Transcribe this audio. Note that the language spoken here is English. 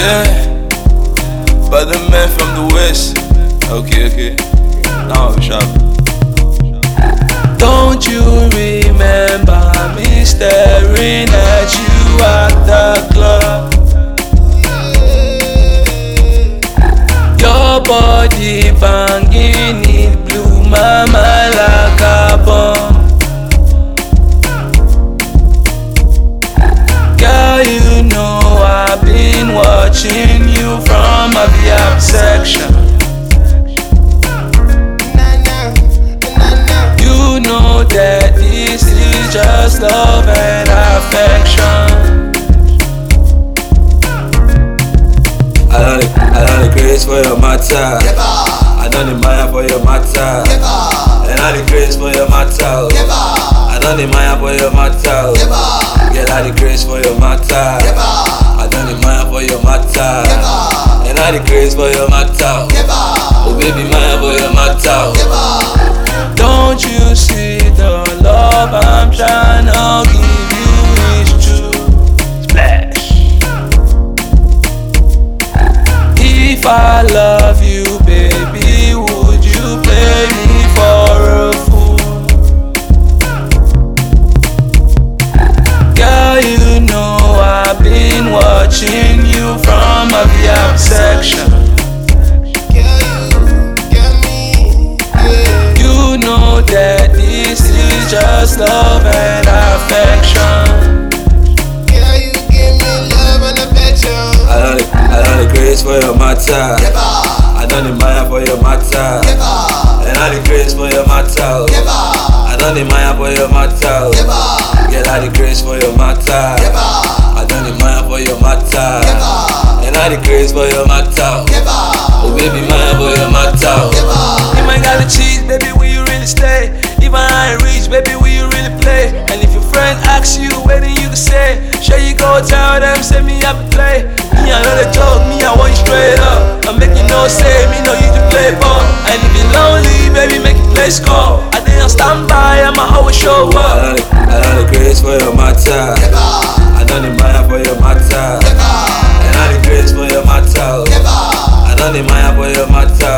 Yeah, by the man from the west. Okay, okay. Now I'm sharp. Don't you remember me staring at you at the club? Your body bang just love and affection. I don't, I don't the grace for your matter. I don't the Maya for your matter. And I the grace for your matter. I don't the Maya for your matter. Get out the grace for your matter. I don't the Maya for your matter. And I the grace for your matter. Oh baby Maya love I'm trying to give you is true? Splash. If I love you, this is just love and affection. I don't I don't the grace for your matter. I don't Maya for your matter. And I the grace for your matter. I don't Maya for your matter. Get out the grace for your matter. I don't Maya for your matter. And I the grace for your matter. Baby, will you really play? And if your friend asks you, where then you can say, Sure you go tell them, say me I be play. Me I know the joke, me I want you straight up. I make you know, say me know you to play ball. And if you're lonely, baby, make you place call. I think I'll stand by, I'ma always show up. I don't the grace for your matter. I don't the Maya for your matter. I the grace for your matter. I don't the Maya your for your matter.